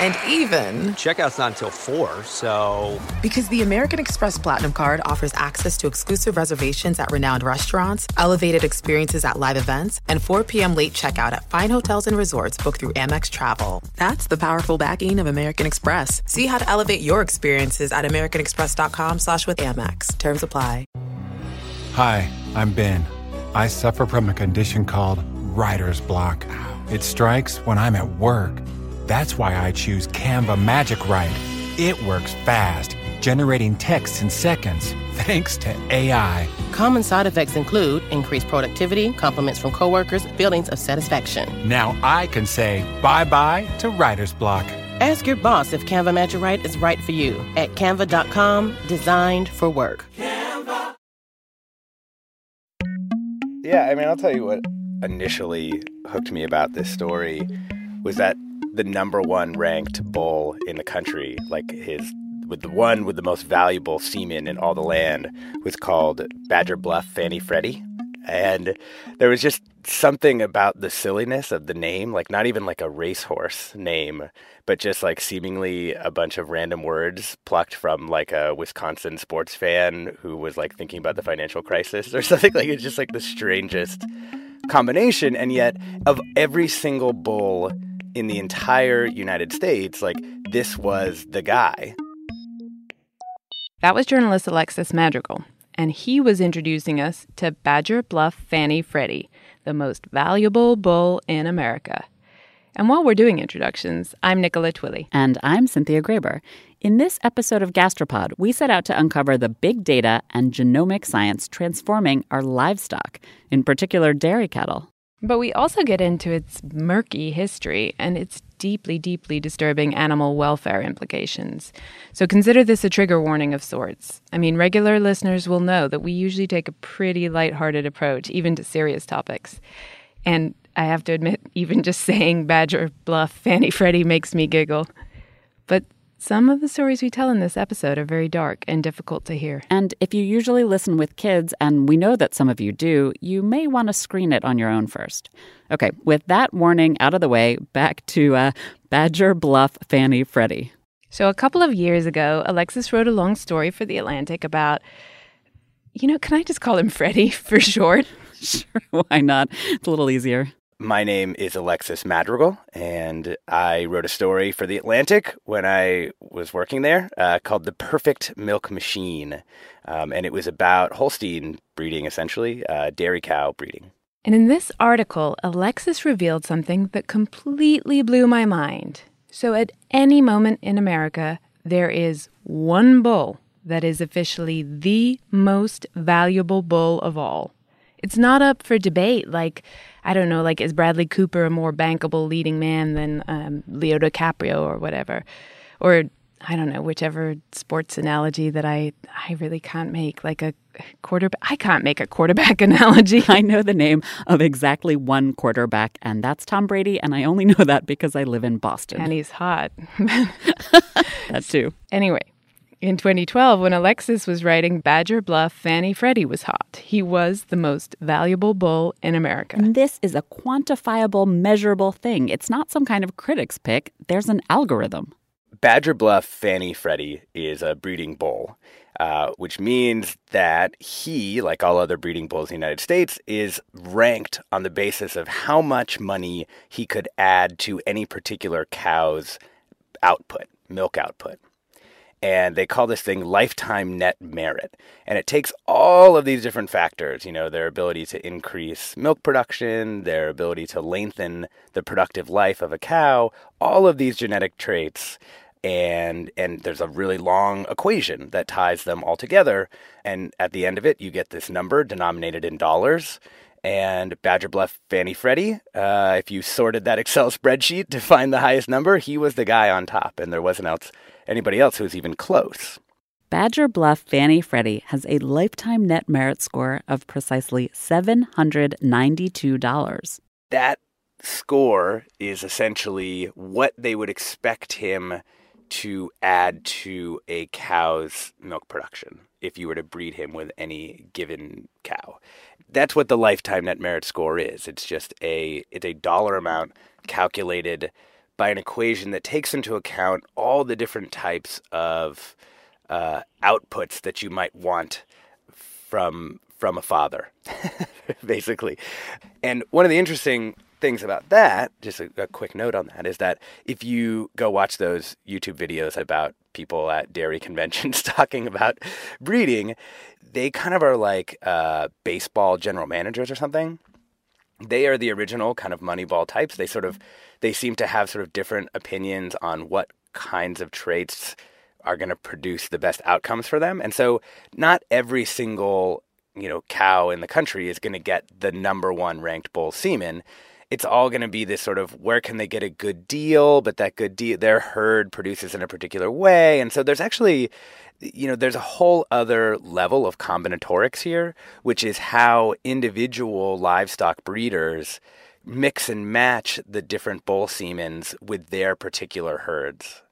And even, Checkout's not until 4, so. because the American Express Platinum card offers access to exclusive reservations at renowned restaurants, elevated experiences at live events, and 4 p.m. late checkout at fine hotels and resorts booked through Amex Travel. That's the powerful backing of American Express. See how to elevate your experiences at americanexpress.com slash with Amex. Terms apply. Hi, I'm Ben. I suffer from a condition called writer's block. It strikes when I'm at work. That's why I choose Canva Magic Write. It works fast, generating texts in seconds, thanks to AI. Common side effects include increased productivity, compliments from coworkers, feelings of satisfaction. Now I can say bye bye to writer's block. Ask your boss if Canva Magic Write is right for you at canva.com, designed for work. Canva. Yeah, I mean, I'll tell you what initially hooked me about this story was that the number one ranked bull in the country, like his, with the one with the most valuable semen in all the land, was called Badger Bluff Fanny Freddy. And there was just something about the silliness of the name, like not even like a racehorse name, but just like seemingly a bunch of random words plucked from like a Wisconsin sports fan who was like thinking about the financial crisis or something. Like it's just like the strangest combination. And yet, of every single bull in the entire United States, like this was the guy. That was journalist Alexis Madrigal, and he was introducing us to Badger Bluff Fanny Freddy, the most valuable bull in America. And while we're doing introductions, I'm Nicola Twilley. And I'm Cynthia Graber. In this episode of Gastropod, we set out to uncover the big data and genomic science transforming our livestock, in particular dairy cattle. But we also get into its murky history and its deeply, deeply disturbing animal welfare implications. So consider this a trigger warning of sorts. I mean, regular listeners will know that we usually take a pretty lighthearted approach, even to serious topics. And I have to admit, even just saying Badger Bluff Fanny Freddy makes me giggle. Some of the stories we tell in this episode are very dark and difficult to hear. And if you usually listen with kids, and we know that some of you do, you may want to screen it on your own first. Okay, with that warning out of the way, back to uh, Badger Bluff Fanny Freddy. So, a couple of years ago, Alexis wrote a long story for The Atlantic about, you know, can I just call him Freddie for short? Sure, why not? It's a little easier. My name is Alexis Madrigal, and I wrote a story for The Atlantic when I was working there uh, called The Perfect Milk Machine. Um, and it was about Holstein breeding, essentially, uh, dairy cow breeding. And in this article, Alexis revealed something that completely blew my mind. So, at any moment in America, there is one bull that is officially the most valuable bull of all. It's not up for debate. Like, I don't know, like, is Bradley Cooper a more bankable leading man than um, Leo DiCaprio or whatever? Or, I don't know, whichever sports analogy that I, I really can't make, like a quarterback. I can't make a quarterback analogy. I know the name of exactly one quarterback, and that's Tom Brady, and I only know that because I live in Boston. and he's hot. that too. Anyway, in 2012, when Alexis was writing Badger Bluff, Fanny Freddy was hot. He was the most valuable bull in America. And this is a quantifiable, measurable thing. It's not some kind of critic's pick. There's an algorithm. Badger Bluff Fanny Freddy is a breeding bull, uh, which means that he, like all other breeding bulls in the United States, is ranked on the basis of how much money he could add to any particular cow's output, milk output. And they call this thing lifetime net merit. And it takes all of these different factors, you know, their ability to increase milk production, their ability to lengthen the productive life of a cow, all of these genetic traits. And and there's a really long equation that ties them all together. And at the end of it you get this number denominated in dollars. And Badger Bluff Fanny Freddy, uh, if you sorted that Excel spreadsheet to find the highest number, he was the guy on top, and there wasn't else anybody else who's even close. Badger Bluff Fanny Freddy has a lifetime net merit score of precisely $792. That score is essentially what they would expect him to add to a cow's milk production. if you were to breed him with any given cow. That's what the lifetime net merit score is. It's just a it's a dollar amount calculated by an equation that takes into account all the different types of uh, outputs that you might want from from a father, basically. And one of the interesting things about that, just a, a, quick note on that, is that if you go watch those YouTube videos about people at dairy conventions talking about breeding, they kind of are like uh, baseball general managers or something. They are the original kind of Moneyball types. They sort of they seem to have sort of different opinions on what kinds of traits are going to produce the best outcomes for them. And so not every single, you know, cow in the country is going to get the number 1 ranked bull semen. It's all going to be this sort of where can they get a good deal, but that good deal their herd produces in a particular way. And so there's actually you know, there's a whole other level of combinatorics here, which is how individual livestock breeders mix and match the different bull semens with their particular herds.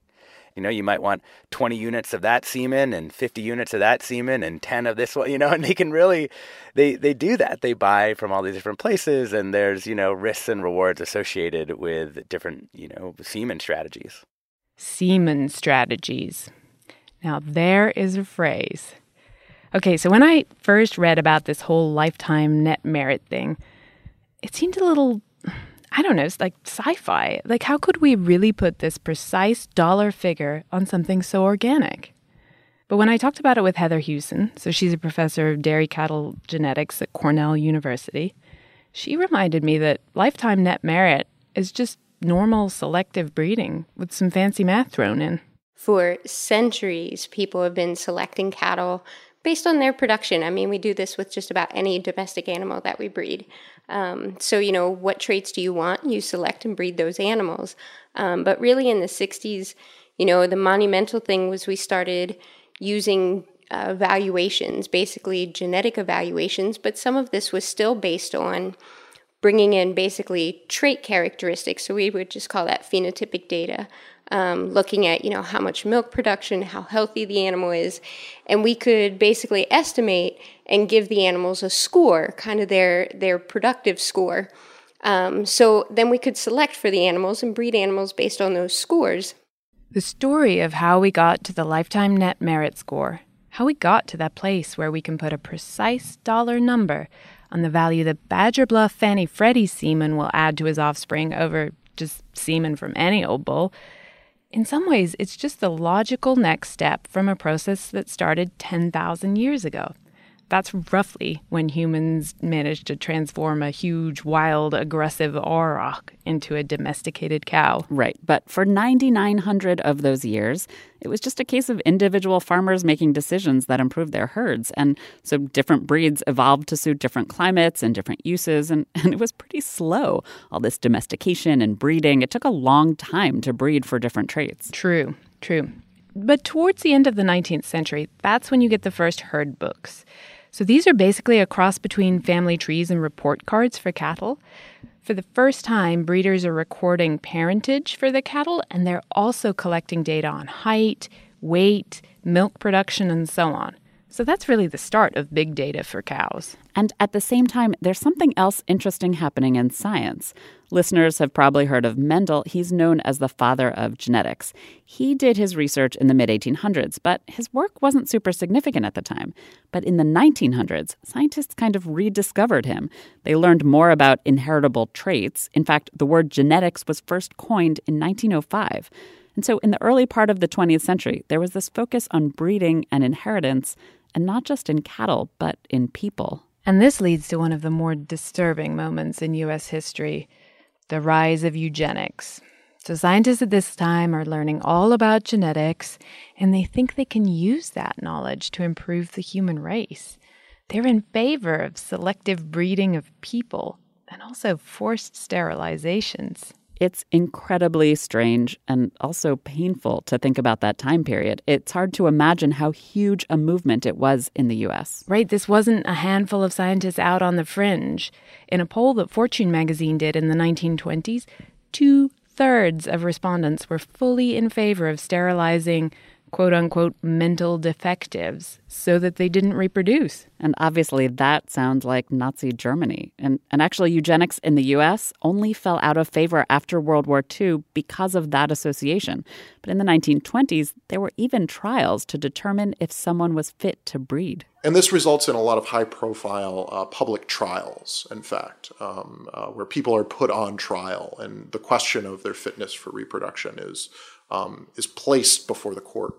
You know, you might want 20 units of that semen and 50 units of that semen and 10 of this one, you know, and they can really, they, they do that. They buy from all these different places and there's, you know, risks and rewards associated with different, you know, semen strategies. Semen strategies. Now, there is a phrase. Okay, so when I first read about this whole lifetime net merit thing, it seemed a little I don't know, it's like sci fi. Like, how could we really put this precise dollar figure on something so organic? But when I talked about it with Heather Huson, so she's a professor of dairy cattle genetics at Cornell University, she reminded me that lifetime net merit is just normal selective breeding with some fancy math thrown in. For centuries, people have been selecting cattle based on their production. I mean, we do this with just about any domestic animal that we breed. Um, so, you know, what traits do you want? You select and breed those animals. Um, but really, in the 60s, you know, the monumental thing was we started using uh, evaluations, basically genetic evaluations, but some of this was still based on bringing in basically trait characteristics. So we would just call that phenotypic data um, looking at you know how much milk production, how healthy the animal is, and we could basically estimate and give the animals a score, kind of their their productive score. Um, so then we could select for the animals and breed animals based on those scores. The story of how we got to the lifetime net merit score, how we got to that place where we can put a precise dollar number on the value that Badger Bluff Fanny Freddy semen will add to his offspring over just semen from any old bull, in some ways, it's just the logical next step from a process that started 10,000 years ago. That's roughly when humans managed to transform a huge, wild, aggressive auroch into a domesticated cow. Right. But for 9,900 of those years, it was just a case of individual farmers making decisions that improved their herds. And so different breeds evolved to suit different climates and different uses. And, and it was pretty slow, all this domestication and breeding. It took a long time to breed for different traits. True, true. But towards the end of the 19th century, that's when you get the first herd books. So these are basically a cross between family trees and report cards for cattle. For the first time, breeders are recording parentage for the cattle, and they're also collecting data on height, weight, milk production, and so on. So that's really the start of big data for cows. And at the same time, there's something else interesting happening in science. Listeners have probably heard of Mendel. He's known as the father of genetics. He did his research in the mid 1800s, but his work wasn't super significant at the time. But in the 1900s, scientists kind of rediscovered him. They learned more about inheritable traits. In fact, the word genetics was first coined in 1905. And so, in the early part of the 20th century, there was this focus on breeding and inheritance and not just in cattle, but in people. And this leads to one of the more disturbing moments in U.S. history the rise of eugenics. So, scientists at this time are learning all about genetics, and they think they can use that knowledge to improve the human race. They're in favor of selective breeding of people and also forced sterilizations. It's incredibly strange and also painful to think about that time period. It's hard to imagine how huge a movement it was in the US. Right. This wasn't a handful of scientists out on the fringe. In a poll that Fortune magazine did in the 1920s, two thirds of respondents were fully in favor of sterilizing quote unquote mental defectives so that they didn't reproduce. And obviously, that sounds like Nazi Germany. And, and actually, eugenics in the US only fell out of favor after World War II because of that association. But in the 1920s, there were even trials to determine if someone was fit to breed. And this results in a lot of high profile uh, public trials, in fact, um, uh, where people are put on trial and the question of their fitness for reproduction is um, is placed before the court.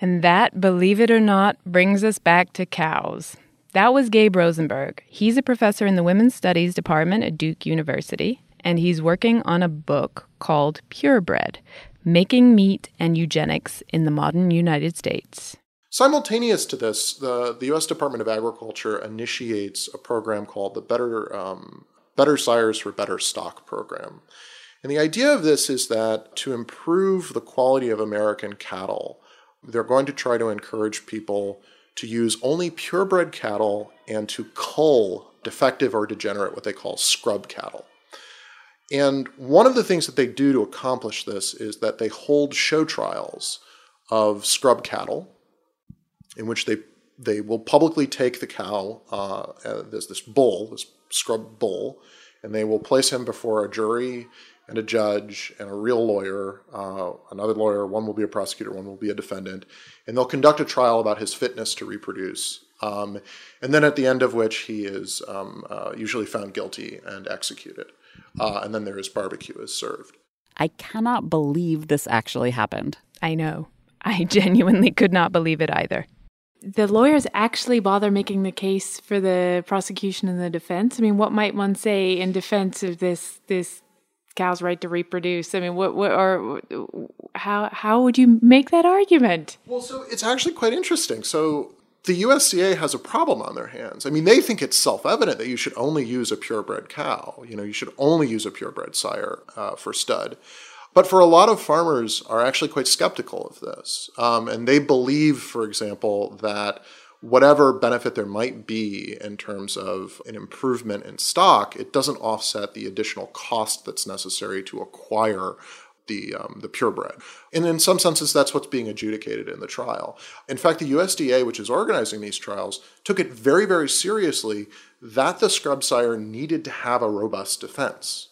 And that, believe it or not, brings us back to cows. That was Gabe Rosenberg. He's a professor in the Women's Studies Department at Duke University, and he's working on a book called Purebred Making Meat and Eugenics in the Modern United States. Simultaneous to this, the, the U.S. Department of Agriculture initiates a program called the Better, um, Better Sires for Better Stock program. And the idea of this is that to improve the quality of American cattle, they're going to try to encourage people to use only purebred cattle and to cull defective or degenerate, what they call scrub cattle. And one of the things that they do to accomplish this is that they hold show trials of scrub cattle in which they they will publicly take the cow, uh, there's this bull, this scrub bull, and they will place him before a jury and a judge and a real lawyer, uh, another lawyer, one will be a prosecutor, one will be a defendant, and they'll conduct a trial about his fitness to reproduce. Um, and then at the end of which he is um, uh, usually found guilty and executed. Uh, and then there is barbecue is served. I cannot believe this actually happened. I know. I genuinely could not believe it either. The lawyers actually bother making the case for the prosecution and the defense. I mean, what might one say in defense of this this cow's right to reproduce. I mean, what, what or how how would you make that argument? Well, so it's actually quite interesting. So the USDA has a problem on their hands. I mean, they think it's self-evident that you should only use a purebred cow. You know, you should only use a purebred sire uh, for stud. But for a lot of farmers are actually quite skeptical of this, um, and they believe, for example, that whatever benefit there might be in terms of an improvement in stock, it doesn't offset the additional cost that's necessary to acquire the, um, the purebred. And in some senses, that's what's being adjudicated in the trial. In fact, the USDA, which is organizing these trials, took it very, very seriously that the scrub sire needed to have a robust defense.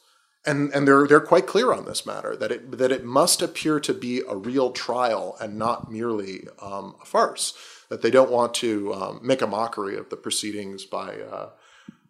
And, and they're, they're quite clear on this matter that it, that it must appear to be a real trial and not merely um, a farce that they don't want to um, make a mockery of the proceedings by uh,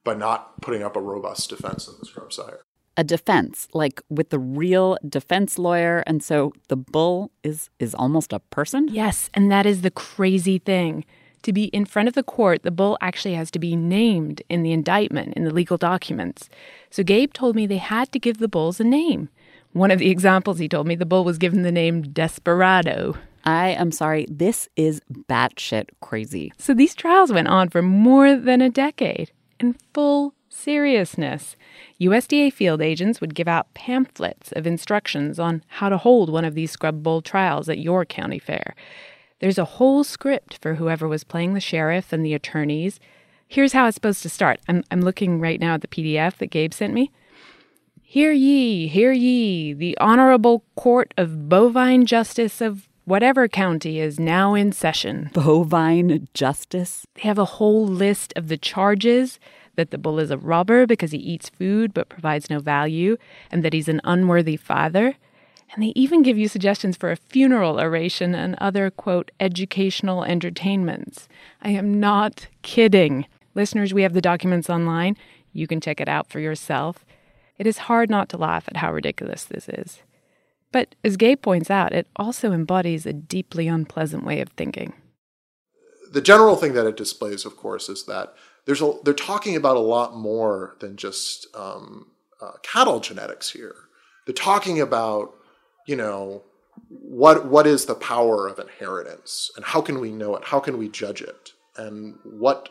by not putting up a robust defense in the scrub sire. A defense, like with the real defense lawyer, and so the bull is is almost a person. Yes, and that is the crazy thing. To be in front of the court, the bull actually has to be named in the indictment, in the legal documents. So Gabe told me they had to give the bulls a name. One of the examples he told me the bull was given the name Desperado. I am sorry, this is batshit crazy. So these trials went on for more than a decade in full seriousness. USDA field agents would give out pamphlets of instructions on how to hold one of these scrub bowl trials at your county fair. There's a whole script for whoever was playing the sheriff and the attorneys. Here's how it's supposed to start. I'm, I'm looking right now at the PDF that Gabe sent me. Hear ye, hear ye, the Honorable Court of Bovine Justice of whatever county is now in session. Bovine justice? They have a whole list of the charges that the bull is a robber because he eats food but provides no value, and that he's an unworthy father. And they even give you suggestions for a funeral oration and other, quote, educational entertainments. I am not kidding. Listeners, we have the documents online. You can check it out for yourself. It is hard not to laugh at how ridiculous this is. But as Gabe points out, it also embodies a deeply unpleasant way of thinking. The general thing that it displays, of course, is that there's a, they're talking about a lot more than just um, uh, cattle genetics here. They're talking about, you know, what what is the power of inheritance, and how can we know it? How can we judge it? And what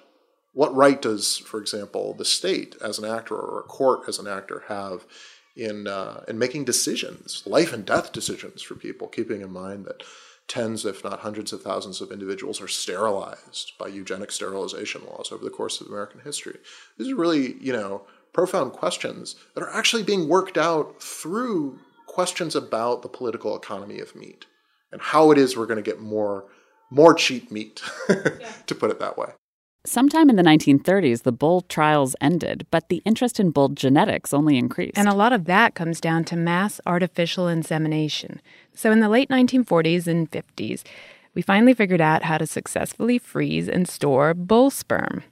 what right does, for example, the state as an actor or a court as an actor have in uh, in making decisions, life and death decisions for people, keeping in mind that tens, if not hundreds of thousands of individuals are sterilized by eugenic sterilization laws over the course of American history. These are really, you know, profound questions that are actually being worked out through questions about the political economy of meat. and how it is we're going to get more more cheap meat, to put it that way. Sometime in the 1930s, the bull trials ended, but the interest in bull genetics only increased. And a lot of that comes down to mass artificial insemination. So in the late 1940s and 50s, we finally figured out how to successfully freeze and store bull sperm.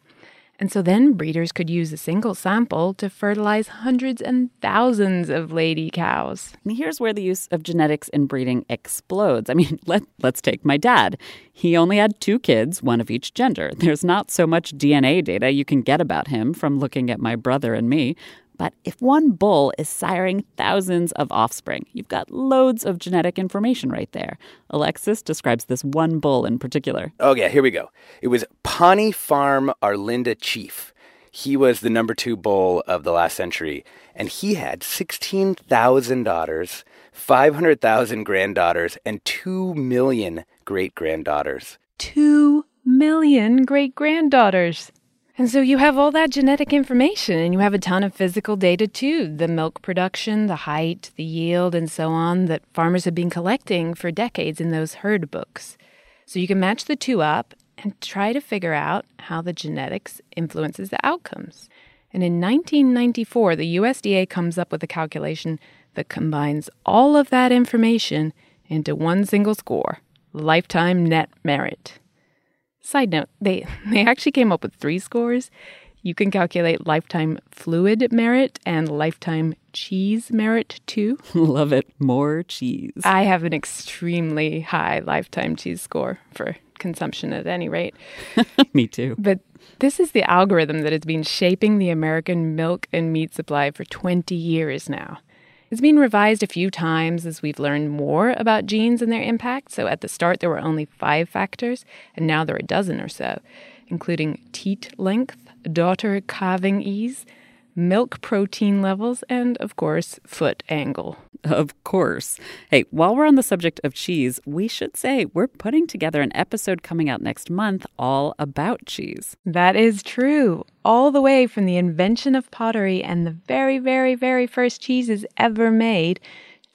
And so then breeders could use a single sample to fertilize hundreds and thousands of lady cows. Here's where the use of genetics in breeding explodes. I mean, let, let's take my dad. He only had two kids, one of each gender. There's not so much DNA data you can get about him from looking at my brother and me. But if one bull is siring thousands of offspring, you've got loads of genetic information right there. Alexis describes this one bull in particular. Oh, yeah, here we go. It was Pawnee Farm Arlinda Chief. He was the number two bull of the last century, and he had 16,000 daughters, 500,000 granddaughters, and 2 million great granddaughters. Two million great granddaughters. And so you have all that genetic information and you have a ton of physical data too the milk production, the height, the yield, and so on that farmers have been collecting for decades in those herd books. So you can match the two up and try to figure out how the genetics influences the outcomes. And in 1994, the USDA comes up with a calculation that combines all of that information into one single score lifetime net merit. Side note, they, they actually came up with three scores. You can calculate lifetime fluid merit and lifetime cheese merit too. Love it. More cheese. I have an extremely high lifetime cheese score for consumption at any rate. Me too. But this is the algorithm that has been shaping the American milk and meat supply for 20 years now. It's been revised a few times as we've learned more about genes and their impact. So at the start, there were only five factors, and now there are a dozen or so, including teat length, daughter calving ease, milk protein levels, and of course, foot angle. Of course. Hey, while we're on the subject of cheese, we should say we're putting together an episode coming out next month all about cheese. That is true. All the way from the invention of pottery and the very, very, very first cheeses ever made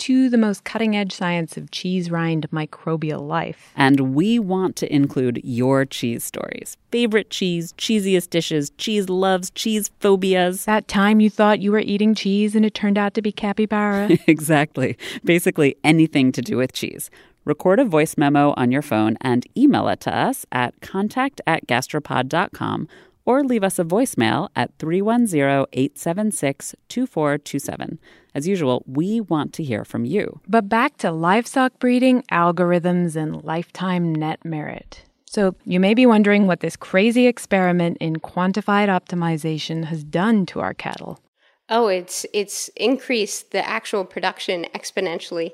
to the most cutting edge science of cheese rind microbial life. And we want to include your cheese stories favorite cheese, cheesiest dishes, cheese loves, cheese phobias. That time you thought you were eating cheese and it turned out to be capybara. exactly. Basically, anything to do with cheese. Record a voice memo on your phone and email it to us at contact at gastropod.com or leave us a voicemail at 310 876 2427. As usual, we want to hear from you. But back to livestock breeding, algorithms, and lifetime net merit. So, you may be wondering what this crazy experiment in quantified optimization has done to our cattle. Oh, it's it's increased the actual production exponentially.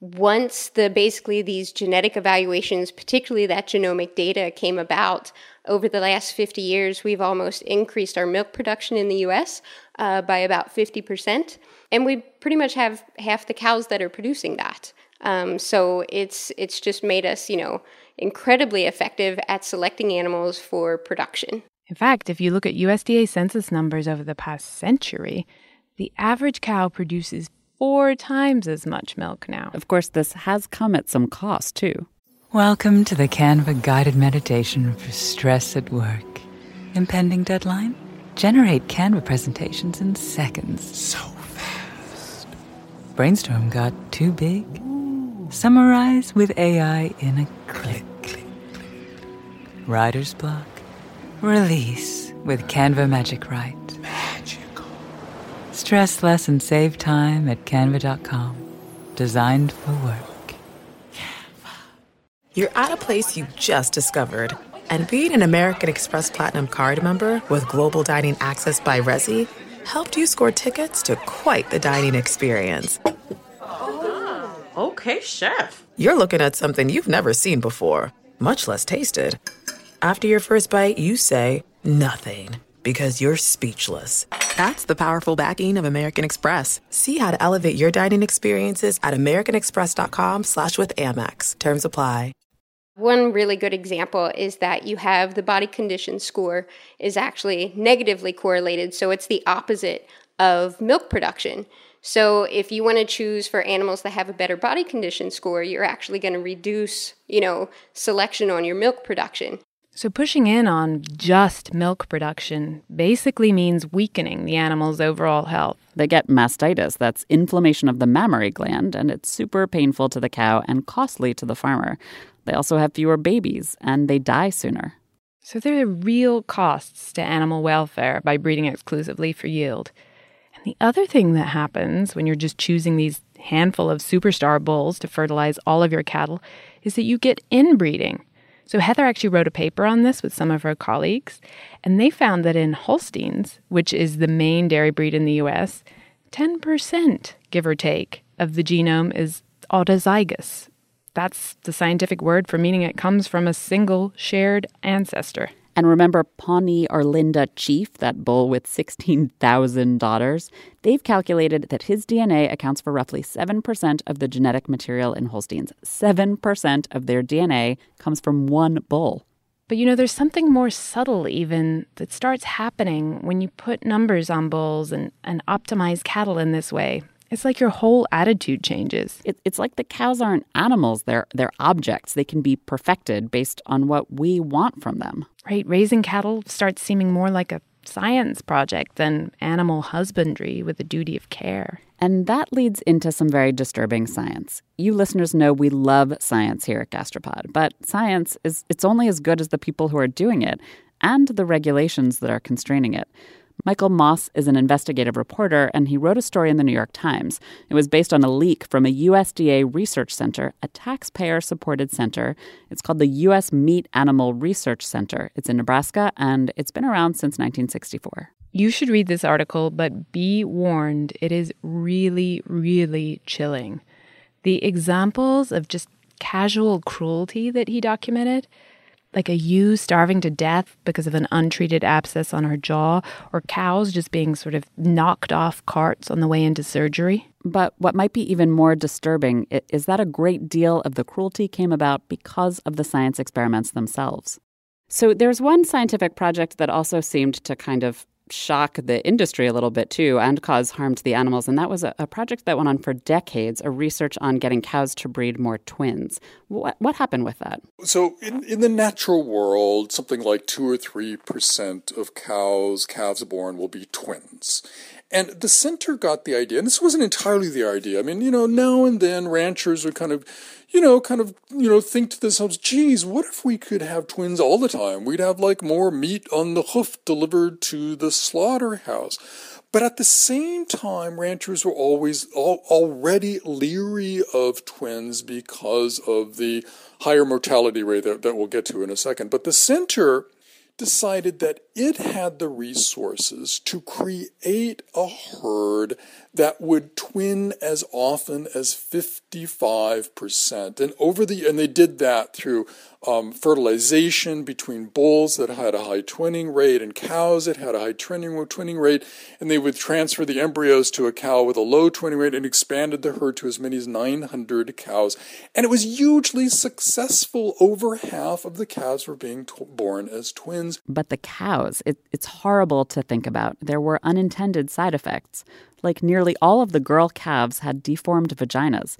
Once the basically these genetic evaluations, particularly that genomic data came about over the last 50 years, we've almost increased our milk production in the US uh, by about 50%. And we pretty much have half the cows that are producing that. Um, so it's it's just made us, you know, incredibly effective at selecting animals for production. In fact, if you look at USDA census numbers over the past century, the average cow produces four times as much milk now. Of course, this has come at some cost, too. Welcome to the Canva guided meditation for stress at work. Impending deadline? Generate Canva presentations in seconds. So fast. Brainstorm got too big? Summarize with AI in a click. click, click. Writer's block? Release with Canva Magic Write. Magical. Stress less and save time at canva.com. Designed for work. You're at a place you just discovered. And being an American Express Platinum card member with global dining access by Resy helped you score tickets to quite the dining experience. Oh, okay, chef. You're looking at something you've never seen before, much less tasted. After your first bite, you say nothing because you're speechless. That's the powerful backing of American Express. See how to elevate your dining experiences at americanexpress.com slash with Amex. Terms apply. One really good example is that you have the body condition score is actually negatively correlated, so it's the opposite of milk production. So if you want to choose for animals that have a better body condition score, you're actually going to reduce, you know, selection on your milk production. So pushing in on just milk production basically means weakening the animal's overall health. They get mastitis, that's inflammation of the mammary gland, and it's super painful to the cow and costly to the farmer. They also have fewer babies and they die sooner. So there are real costs to animal welfare by breeding exclusively for yield. And the other thing that happens when you're just choosing these handful of superstar bulls to fertilize all of your cattle is that you get inbreeding. So Heather actually wrote a paper on this with some of her colleagues, and they found that in Holsteins, which is the main dairy breed in the US, 10%, give or take, of the genome is autozygous, that's the scientific word for meaning it comes from a single shared ancestor. And remember Pawnee Arlinda Chief, that bull with 16,000 daughters? They've calculated that his DNA accounts for roughly 7% of the genetic material in Holsteins. 7% of their DNA comes from one bull. But you know, there's something more subtle, even, that starts happening when you put numbers on bulls and, and optimize cattle in this way. It's like your whole attitude changes. It, it's like the cows aren't animals, they're, they're objects. They can be perfected based on what we want from them. Right. Raising cattle starts seeming more like a science project than animal husbandry with a duty of care. And that leads into some very disturbing science. You listeners know we love science here at Gastropod, but science is it's only as good as the people who are doing it and the regulations that are constraining it. Michael Moss is an investigative reporter, and he wrote a story in the New York Times. It was based on a leak from a USDA research center, a taxpayer supported center. It's called the U.S. Meat Animal Research Center. It's in Nebraska, and it's been around since 1964. You should read this article, but be warned, it is really, really chilling. The examples of just casual cruelty that he documented like a ewe starving to death because of an untreated abscess on her jaw, or cows just being sort of knocked off carts on the way into surgery. But what might be even more disturbing is that a great deal of the cruelty came about because of the science experiments themselves. So there's one scientific project that also seemed to kind of shock the industry a little bit too and cause harm to the animals. And that was a, a, project that went on for decades, a research on getting cows to breed more twins. What, what happened with that? So, in, in the natural world, something like 2 or 3% of cows, calves born, will be twins. And the center got the idea, and this wasn't entirely the idea. I mean, you know, now and then ranchers would kind of, you know, kind of, you know, think to themselves, geez, what if we could have twins all the time? We'd have like more meat on the hoof delivered to the slaughterhouse. But at the same time, ranchers were always al- already leery of twins because of the higher mortality rate that, that we'll get to in a second. But the center decided that it had the resources to create a herd that would twin as often as 55%. And over the and they did that through um, fertilization between bulls that had a high twinning rate and cows that had a high twinning, twinning rate, and they would transfer the embryos to a cow with a low twinning rate and expanded the herd to as many as 900 cows. And it was hugely successful. Over half of the calves were being t- born as twins. But the cows, it, it's horrible to think about. There were unintended side effects. Like nearly all of the girl calves had deformed vaginas.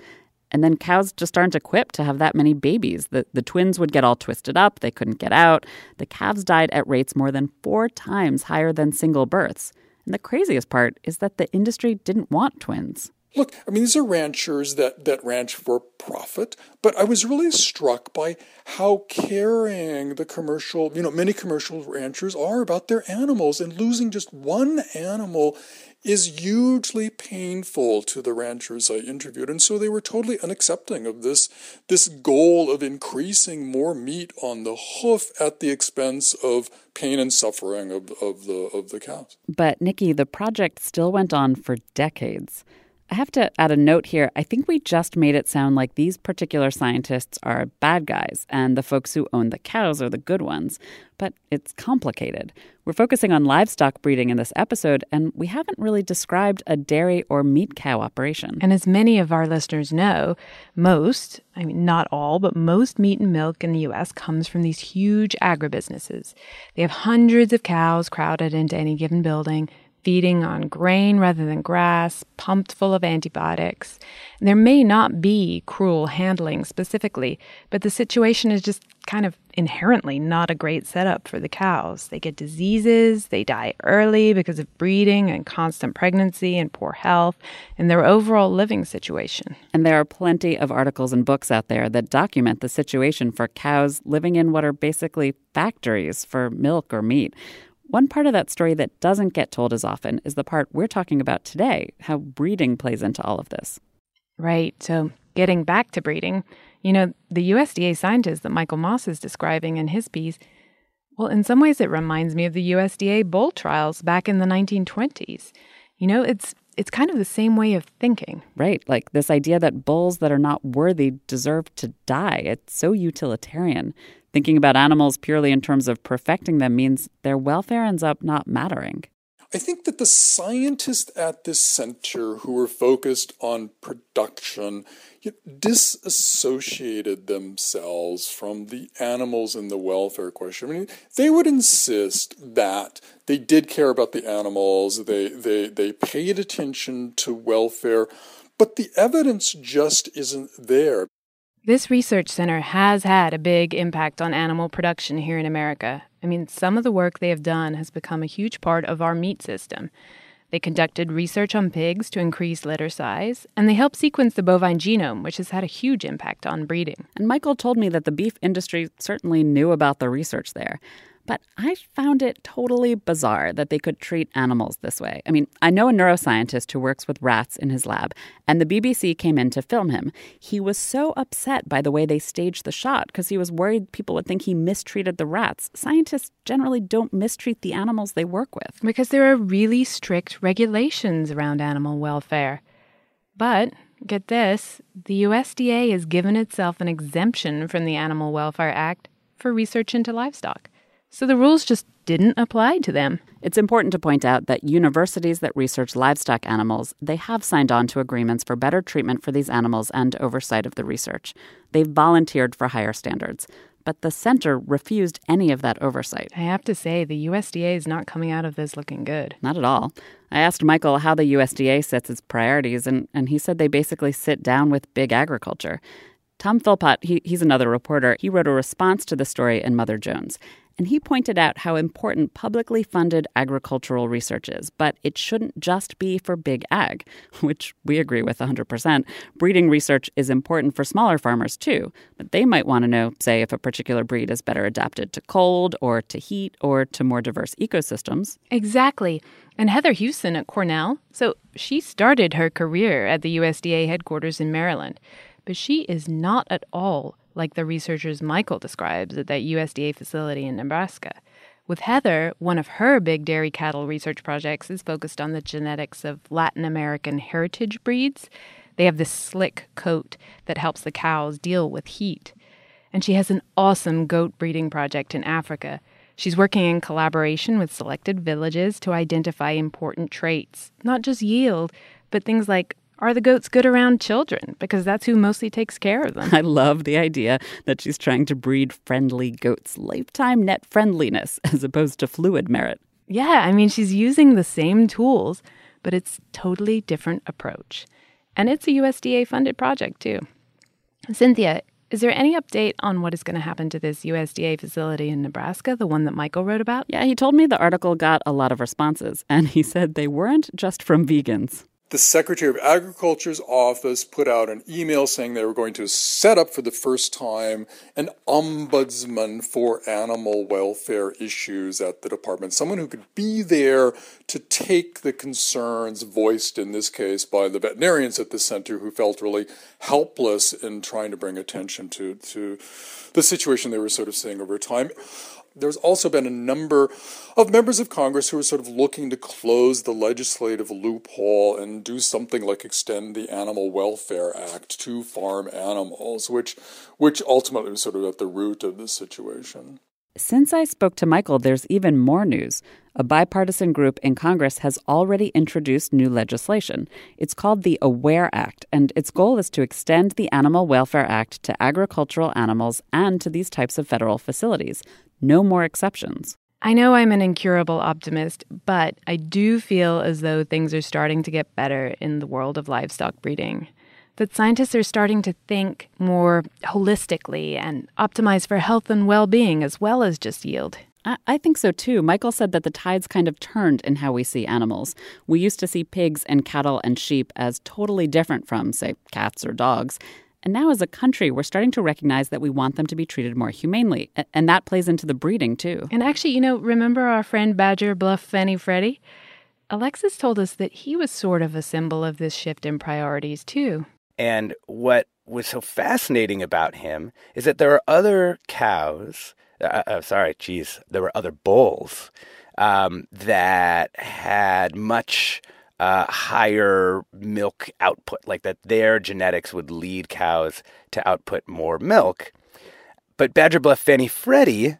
And then cows just aren't equipped to have that many babies. The, the twins would get all twisted up, they couldn't get out. The calves died at rates more than four times higher than single births. And the craziest part is that the industry didn't want twins. Look, I mean, these are ranchers that, that ranch for profit, but I was really struck by how caring the commercial, you know, many commercial ranchers are about their animals, and losing just one animal is hugely painful to the ranchers I interviewed. And so they were totally unaccepting of this, this goal of increasing more meat on the hoof at the expense of pain and suffering of, of, the, of the cows. But, Nikki, the project still went on for decades. I have to add a note here. I think we just made it sound like these particular scientists are bad guys and the folks who own the cows are the good ones. But it's complicated. We're focusing on livestock breeding in this episode, and we haven't really described a dairy or meat cow operation. And as many of our listeners know, most, I mean, not all, but most meat and milk in the U.S. comes from these huge agribusinesses. They have hundreds of cows crowded into any given building feeding on grain rather than grass, pumped full of antibiotics. There may not be cruel handling specifically, but the situation is just kind of inherently not a great setup for the cows. They get diseases, they die early because of breeding and constant pregnancy and poor health, and their overall living situation. And there are plenty of articles and books out there that document the situation for cows living in what are basically factories for milk or meat. One part of that story that doesn't get told as often is the part we're talking about today how breeding plays into all of this. Right. So, getting back to breeding, you know, the USDA scientist that Michael Moss is describing in his piece, well, in some ways it reminds me of the USDA bull trials back in the 1920s. You know, it's it's kind of the same way of thinking. Right. Like this idea that bulls that are not worthy deserve to die. It's so utilitarian. Thinking about animals purely in terms of perfecting them means their welfare ends up not mattering. I think that the scientists at this center who were focused on production disassociated themselves from the animals and the welfare question. I mean, they would insist that they did care about the animals, they, they, they paid attention to welfare, but the evidence just isn't there. This research center has had a big impact on animal production here in America. I mean, some of the work they have done has become a huge part of our meat system. They conducted research on pigs to increase litter size, and they helped sequence the bovine genome, which has had a huge impact on breeding. And Michael told me that the beef industry certainly knew about the research there. But I found it totally bizarre that they could treat animals this way. I mean, I know a neuroscientist who works with rats in his lab, and the BBC came in to film him. He was so upset by the way they staged the shot because he was worried people would think he mistreated the rats. Scientists generally don't mistreat the animals they work with. Because there are really strict regulations around animal welfare. But get this the USDA has given itself an exemption from the Animal Welfare Act for research into livestock. So the rules just didn't apply to them. It's important to point out that universities that research livestock animals, they have signed on to agreements for better treatment for these animals and oversight of the research. They've volunteered for higher standards. But the center refused any of that oversight. I have to say, the USDA is not coming out of this looking good. Not at all. I asked Michael how the USDA sets its priorities, and, and he said they basically sit down with big agriculture. Tom Philpott, he, he's another reporter, he wrote a response to the story in Mother Jones and he pointed out how important publicly funded agricultural research is, but it shouldn't just be for big ag, which we agree with 100%. Breeding research is important for smaller farmers too, but they might want to know, say, if a particular breed is better adapted to cold or to heat or to more diverse ecosystems. Exactly. And Heather Huson at Cornell, so she started her career at the USDA headquarters in Maryland, but she is not at all like the researchers Michael describes at that USDA facility in Nebraska. With Heather, one of her big dairy cattle research projects is focused on the genetics of Latin American heritage breeds. They have this slick coat that helps the cows deal with heat. And she has an awesome goat breeding project in Africa. She's working in collaboration with selected villages to identify important traits, not just yield, but things like are the goats good around children? Because that's who mostly takes care of them. I love the idea that she's trying to breed friendly goats, lifetime net friendliness, as opposed to fluid merit. Yeah, I mean, she's using the same tools, but it's totally different approach. And it's a USDA funded project, too. Cynthia, is there any update on what is going to happen to this USDA facility in Nebraska, the one that Michael wrote about? Yeah, he told me the article got a lot of responses, and he said they weren't just from vegans the Secretary of Agriculture's office put out an email saying they were going to set up for the first time an ombudsman for animal welfare issues at the department, someone who could be there to take the concerns voiced in this case by the veterinarians at the center who felt really helpless in trying to bring attention to, to the situation they were sort of seeing over time there's also been a number of members of Congress who are sort of looking to close the legislative loophole and do something like extend the Animal Welfare Act to farm animals, which which ultimately was sort of at the root of the situation. Since I spoke to Michael, there's even more news. A bipartisan group in Congress has already introduced new legislation. It's called the AWARE Act, and its goal is to extend the Animal Welfare Act to agricultural animals and to these types of federal facilities. No more exceptions. I know I'm an incurable optimist, but I do feel as though things are starting to get better in the world of livestock breeding. That scientists are starting to think more holistically and optimize for health and well being as well as just yield. I think so too. Michael said that the tides kind of turned in how we see animals. We used to see pigs and cattle and sheep as totally different from, say, cats or dogs. And now, as a country, we're starting to recognize that we want them to be treated more humanely. And that plays into the breeding, too. And actually, you know, remember our friend Badger Bluff Fanny Freddie? Alexis told us that he was sort of a symbol of this shift in priorities, too. And what was so fascinating about him is that there are other cows uh, uh, sorry, geez, there were other bulls um, that had much uh, higher milk output, like that their genetics would lead cows to output more milk. But Badger Bluff Fanny Freddy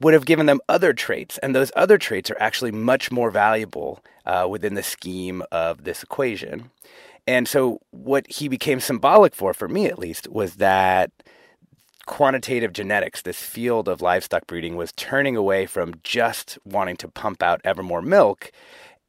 would have given them other traits, and those other traits are actually much more valuable uh, within the scheme of this equation. And so, what he became symbolic for, for me at least, was that quantitative genetics, this field of livestock breeding, was turning away from just wanting to pump out ever more milk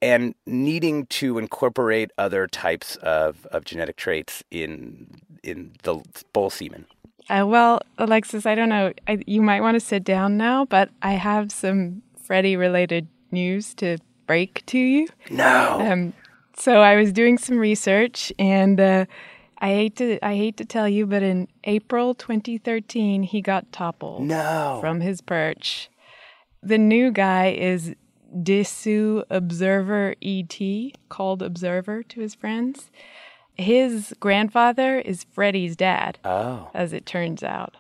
and needing to incorporate other types of, of genetic traits in in the bull semen. Uh, well, Alexis, I don't know. I, you might want to sit down now, but I have some Freddie related news to break to you. No. Um, so I was doing some research and. Uh, I hate to I hate to tell you, but in April 2013, he got toppled no. from his perch. The new guy is De-Su Observer ET, called Observer to his friends. His grandfather is Freddie's dad. Oh. As it turns out.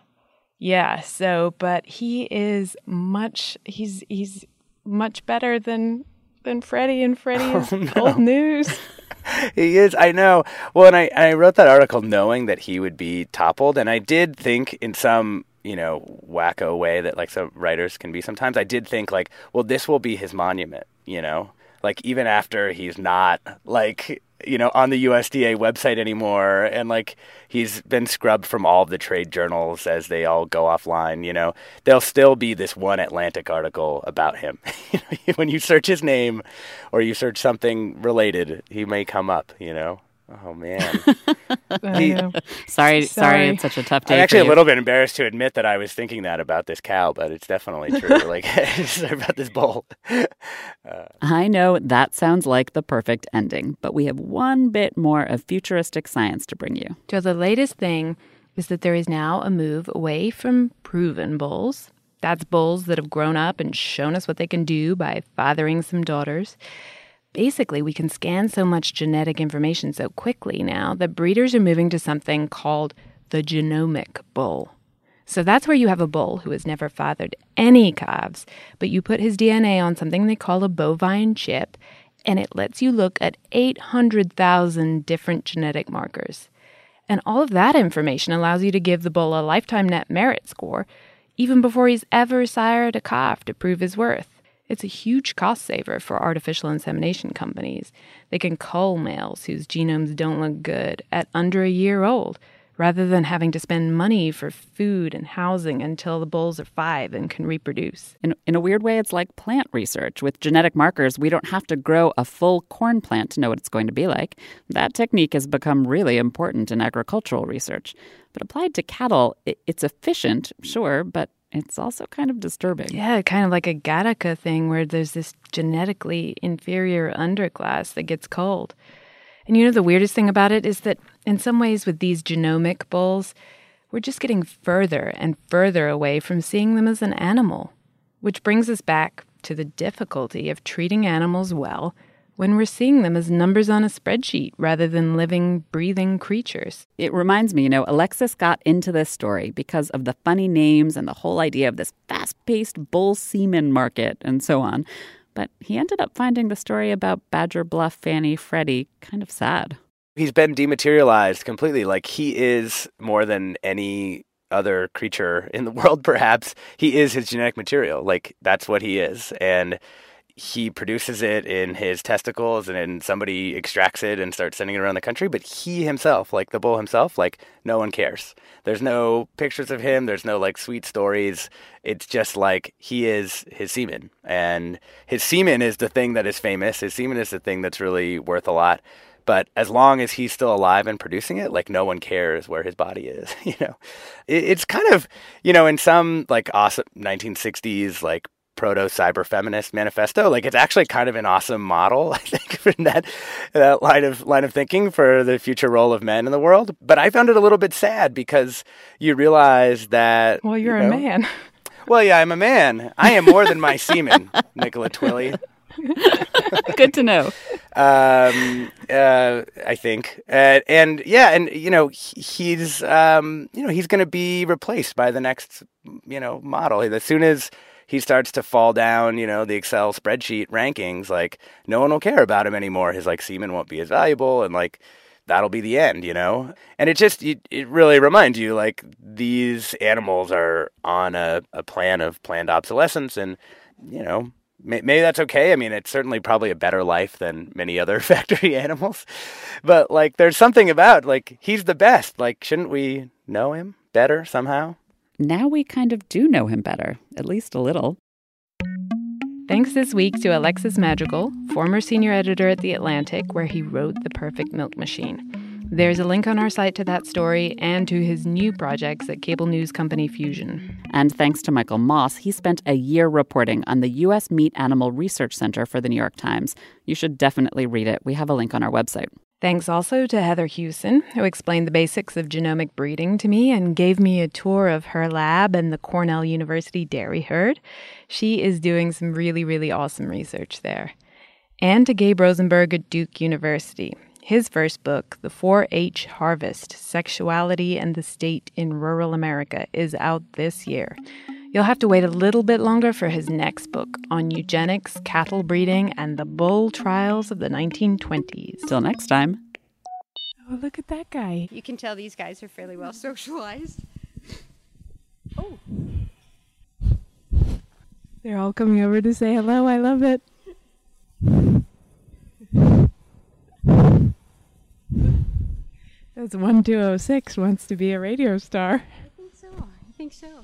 Yeah, so but he is much he's he's much better than than Freddie and Freddie is oh, no. old news. he is. I know. Well, and I, I wrote that article knowing that he would be toppled, and I did think in some you know wacko way that like some writers can be sometimes. I did think like, well, this will be his monument. You know, like even after he's not like you know on the USDA website anymore and like he's been scrubbed from all of the trade journals as they all go offline you know there'll still be this one Atlantic article about him when you search his name or you search something related he may come up you know Oh man. he, sorry, sorry, sorry, it's such a tough day. I'm actually a little bit embarrassed to admit that I was thinking that about this cow, but it's definitely true. like about this bull. Uh, I know that sounds like the perfect ending, but we have one bit more of futuristic science to bring you. So the latest thing is that there is now a move away from proven bulls. That's bulls that have grown up and shown us what they can do by fathering some daughters Basically, we can scan so much genetic information so quickly now that breeders are moving to something called the genomic bull. So that's where you have a bull who has never fathered any calves, but you put his DNA on something they call a bovine chip, and it lets you look at 800,000 different genetic markers. And all of that information allows you to give the bull a lifetime net merit score, even before he's ever sired a calf to prove his worth. It's a huge cost saver for artificial insemination companies. They can cull males whose genomes don't look good at under a year old, rather than having to spend money for food and housing until the bulls are five and can reproduce. In, in a weird way, it's like plant research. With genetic markers, we don't have to grow a full corn plant to know what it's going to be like. That technique has become really important in agricultural research. But applied to cattle, it, it's efficient, sure, but it's also kind of disturbing. Yeah, kind of like a Gattaca thing where there's this genetically inferior underclass that gets culled. And you know, the weirdest thing about it is that in some ways, with these genomic bulls, we're just getting further and further away from seeing them as an animal. Which brings us back to the difficulty of treating animals well when we're seeing them as numbers on a spreadsheet rather than living, breathing creatures. It reminds me, you know, Alexis got into this story because of the funny names and the whole idea of this fast paced bull semen market and so on. But he ended up finding the story about Badger Bluff Fanny Freddie kind of sad. He's been dematerialized completely. Like he is more than any other creature in the world, perhaps. He is his genetic material. Like that's what he is. And he produces it in his testicles and then somebody extracts it and starts sending it around the country. But he himself, like the bull himself, like no one cares. There's no pictures of him. There's no like sweet stories. It's just like he is his semen. And his semen is the thing that is famous. His semen is the thing that's really worth a lot. But as long as he's still alive and producing it, like no one cares where his body is. You know, it, it's kind of you know in some like awesome 1960s like proto cyber feminist manifesto. Like it's actually kind of an awesome model, I think, in that that line of line of thinking for the future role of men in the world. But I found it a little bit sad because you realize that Well, you're you a man. Well, yeah, I'm a man. I am more than my semen, Nicola Twilley. Good to know. Um, uh, I think, uh, and yeah, and you know, he's um, you know, he's going to be replaced by the next, you know, model. As soon as he starts to fall down, you know, the Excel spreadsheet rankings, like no one will care about him anymore. His like semen won't be as valuable, and like that'll be the end, you know. And it just it, it really reminds you like these animals are on a, a plan of planned obsolescence, and you know may- maybe that's okay. I mean, it's certainly probably a better life than many other factory animals, but like there's something about like he's the best. Like shouldn't we know him better somehow? Now we kind of do know him better, at least a little. Thanks this week to Alexis Madrigal, former senior editor at The Atlantic, where he wrote The Perfect Milk Machine. There's a link on our site to that story and to his new projects at cable news company Fusion. And thanks to Michael Moss, he spent a year reporting on the U.S. Meat Animal Research Center for the New York Times. You should definitely read it. We have a link on our website. Thanks also to Heather Huson, who explained the basics of genomic breeding to me and gave me a tour of her lab and the Cornell University dairy herd. She is doing some really, really awesome research there. And to Gabe Rosenberg at Duke University. His first book, The 4 H Harvest Sexuality and the State in Rural America, is out this year. You'll have to wait a little bit longer for his next book on eugenics, cattle breeding, and the bull trials of the 1920s. Till next time. Oh, look at that guy. You can tell these guys are fairly well socialized. Oh. They're all coming over to say hello. I love it. That's 1206 wants to be a radio star. I think so. I think so.